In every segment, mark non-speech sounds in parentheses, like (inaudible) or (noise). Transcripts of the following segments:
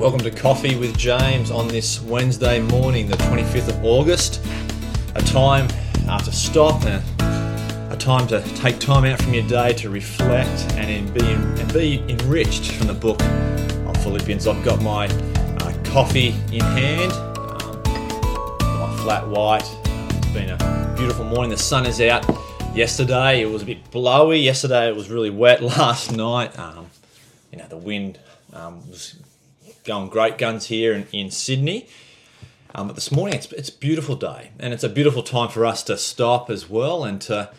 Welcome to Coffee with James on this Wednesday morning, the 25th of August. A time to stop and a time to take time out from your day to reflect and be, and be enriched from the book of Philippians. I've got my uh, coffee in hand, um, my flat white. It's been a beautiful morning. The sun is out. Yesterday it was a bit blowy. Yesterday it was really wet. (laughs) Last night, um, you know, the wind um, was going great guns here in, in Sydney. Um, but this morning it's, it's a beautiful day and it's a beautiful time for us to stop as well and to,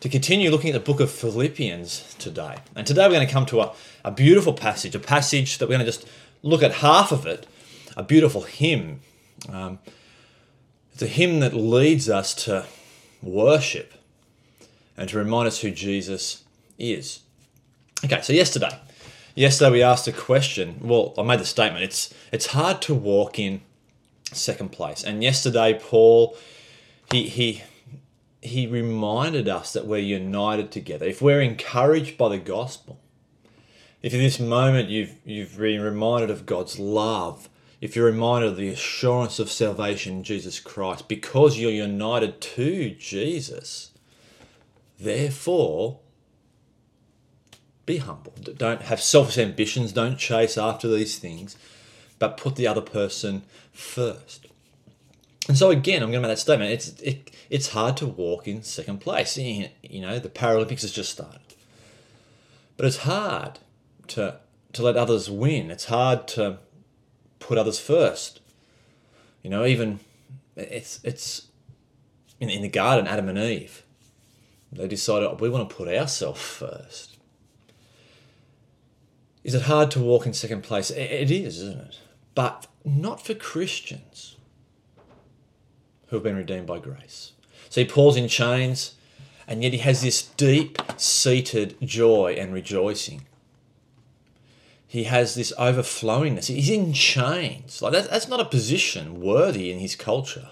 to continue looking at the book of Philippians today. And today we're going to come to a, a beautiful passage, a passage that we're going to just look at half of it, a beautiful hymn. Um, it's a hymn that leads us to worship and to remind us who Jesus is. Okay, so yesterday Yesterday we asked a question. Well, I made the statement. It's it's hard to walk in second place. And yesterday, Paul, he he he reminded us that we're united together. If we're encouraged by the gospel, if in this moment you've you've been reminded of God's love, if you're reminded of the assurance of salvation in Jesus Christ, because you're united to Jesus, therefore be humble. Don't have selfish ambitions. Don't chase after these things, but put the other person first. And so again, I'm going to make that statement. It's it, it's hard to walk in second place. You know, the Paralympics has just started, but it's hard to to let others win. It's hard to put others first. You know, even it's it's in, in the garden, Adam and Eve. They decided oh, we want to put ourselves first is it hard to walk in second place? It is, isn't it? But not for Christians who have been redeemed by grace. See, Paul's in chains, and yet he has this deep seated joy and rejoicing. He has this overflowingness. He's in chains. Like that, that's not a position worthy in his culture.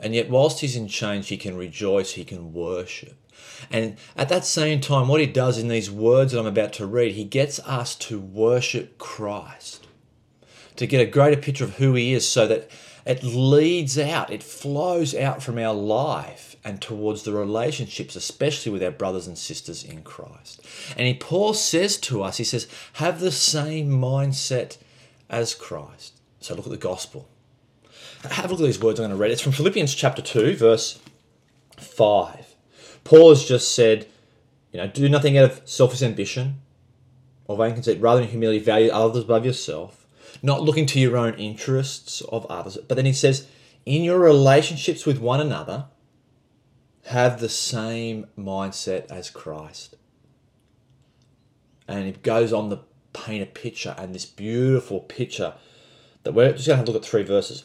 And yet, whilst he's in chains, he can rejoice, he can worship. And at that same time, what he does in these words that I'm about to read, he gets us to worship Christ, to get a greater picture of who he is, so that it leads out, it flows out from our life and towards the relationships, especially with our brothers and sisters in Christ. And he, Paul says to us, he says, have the same mindset as Christ. So look at the gospel. Have a look at these words I'm going to read. It's from Philippians chapter 2, verse 5. Paul has just said, you know, do nothing out of selfish ambition or vain conceit, rather than humility, value others above yourself, not looking to your own interests of others. But then he says, in your relationships with one another, have the same mindset as Christ. And it goes on to paint a picture, and this beautiful picture that we're just going to have a look at three verses.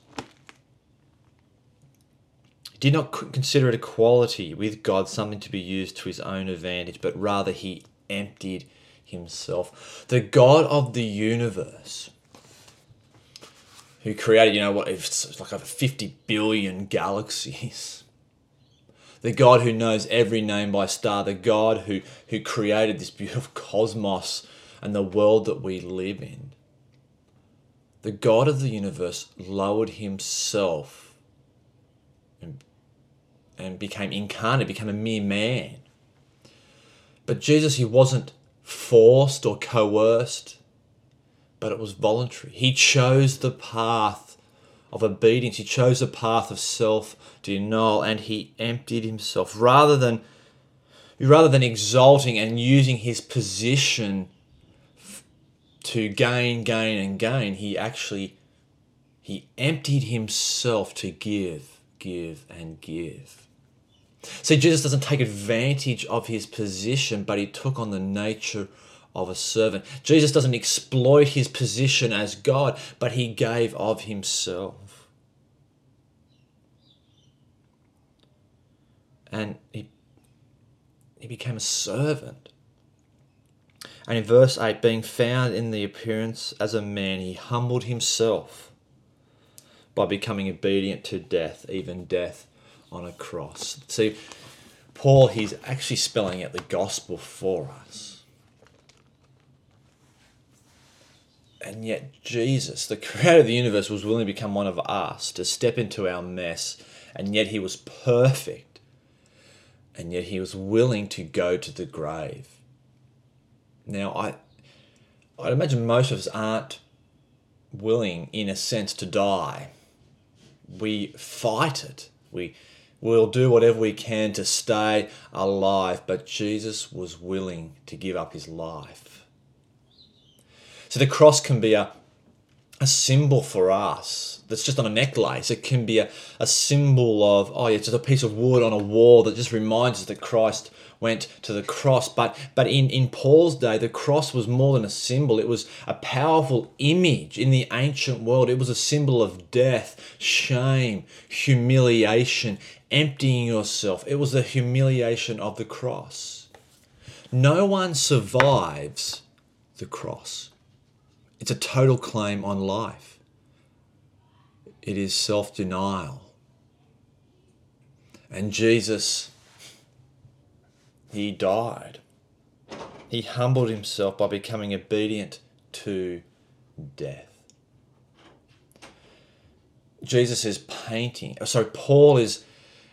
did not consider it equality with God something to be used to his own advantage, but rather he emptied himself. The God of the universe, who created, you know what, it's like over 50 billion galaxies. (laughs) The God who knows every name by star, the God who, who created this beautiful (laughs) cosmos and the world that we live in. The God of the universe lowered himself and became incarnate, became a mere man. But Jesus, he wasn't forced or coerced, but it was voluntary. He chose the path of obedience, he chose the path of self denial, and he emptied himself rather than rather than exalting and using his position to gain, gain, and gain, he actually he emptied himself to give, give, and give. See, Jesus doesn't take advantage of his position, but he took on the nature of a servant. Jesus doesn't exploit his position as God, but he gave of himself. And he, he became a servant. And in verse 8, being found in the appearance as a man, he humbled himself by becoming obedient to death, even death on a cross. See, Paul, he's actually spelling out the gospel for us. And yet, Jesus, the creator of the universe, was willing to become one of us, to step into our mess, and yet he was perfect. And yet he was willing to go to the grave. Now, I, I'd imagine most of us aren't willing, in a sense, to die. We fight it. We We'll do whatever we can to stay alive, but Jesus was willing to give up his life. So the cross can be a, a symbol for us that's just on a necklace. It can be a, a symbol of, oh, yeah, it's just a piece of wood on a wall that just reminds us that Christ went to the cross. But but in, in Paul's day, the cross was more than a symbol. It was a powerful image in the ancient world. It was a symbol of death, shame, humiliation, emptying yourself. It was the humiliation of the cross. No one survives the cross. It's a total claim on life. It is self denial. And Jesus, He died. He humbled Himself by becoming obedient to death. Jesus is painting, uh, sorry, Paul is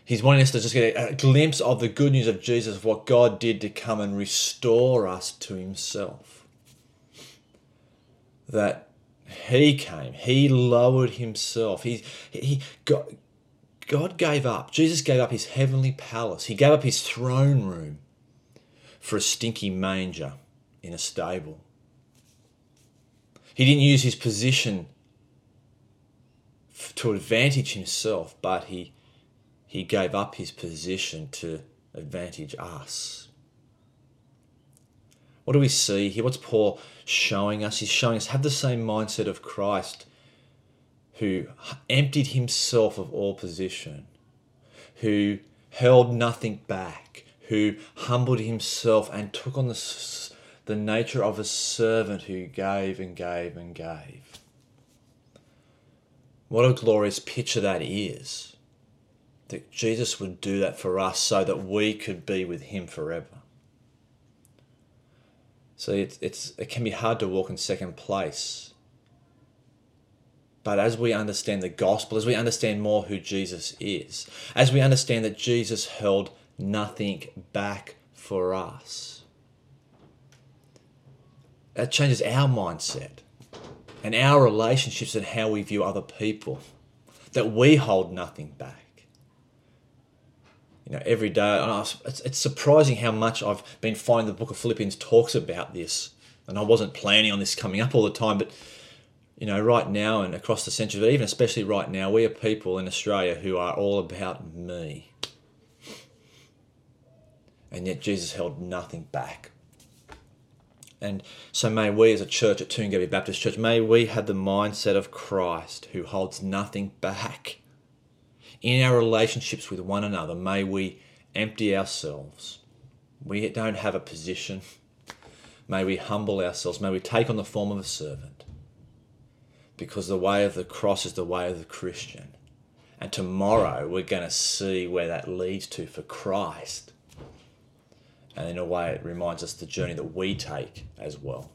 He's wanting us to just get a, glimpse of the good news of Jesus, of what God did to come and restore us to Himself. That He came, He lowered Himself. He, he, God, God gave up, Jesus gave up His heavenly palace, He gave up His throne room for a stinky manger in a stable. He didn't use His position to advantage Himself, but He he gave up his position to advantage us. What do we see here? What's Paul showing us? He's showing us have the same mindset of Christ who emptied himself of all position, who held nothing back, who humbled himself and took on the, the nature of a servant who gave and gave and gave. What a glorious picture that is that Jesus would do that for us so that we could be with Him forever. So it's, it's, it can be hard to walk in second place. But as we understand the gospel, as we understand more who Jesus is, as we understand that Jesus held nothing back for us, that changes our mindset and our relationships and how we view other people. That we hold nothing back you know, every day. it's, it's surprising how much I've been finding the book of Philippians talks about this. And I wasn't planning on this coming up all the time, but you know, right now and across the century, but even especially right now, we are people in Australia who are all about me. And yet Jesus held nothing back. And so may we as a church at Toongabbie Baptist Church, may we have the mindset of Christ who holds nothing back in our relationships with one another, may we empty ourselves. We don't have a position. May we humble ourselves. May we take on the form of a servant. Because the way of the cross is the way of the Christian. And tomorrow we're going to see where that leads to for Christ. And in a way, it reminds us the journey that we take as well.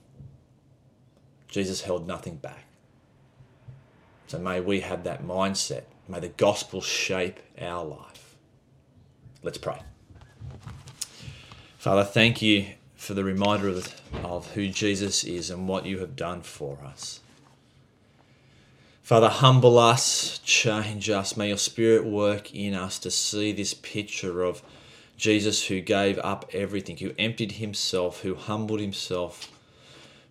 Jesus held nothing back. So may we have that mindset May the gospel shape our life. Let's pray. Father, thank you for the reminder of, of who Jesus is and what you have done for us. Father, humble us, change us. May your Spirit work in us to see this picture of Jesus who gave up everything, who emptied himself, who humbled himself,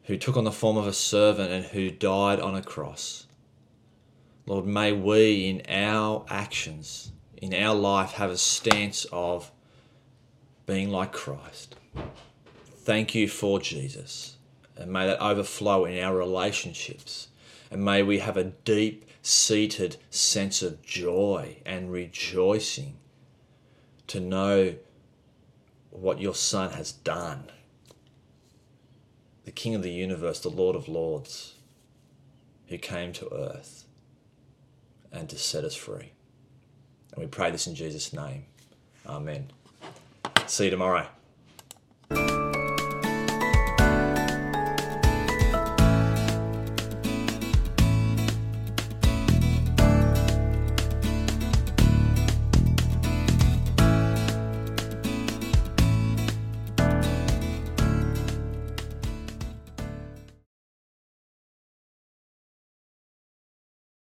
who took on the form of a servant, and who died on a cross. Lord, may we in our actions, in our life, have a stance of being like Christ. Thank you for Jesus. And may that overflow in our relationships. And may we have a deep seated sense of joy and rejoicing to know what your Son has done. The King of the universe, the Lord of Lords, who came to earth and to set us free. And we pray this in Jesus' name. Amen. See you tomorrow.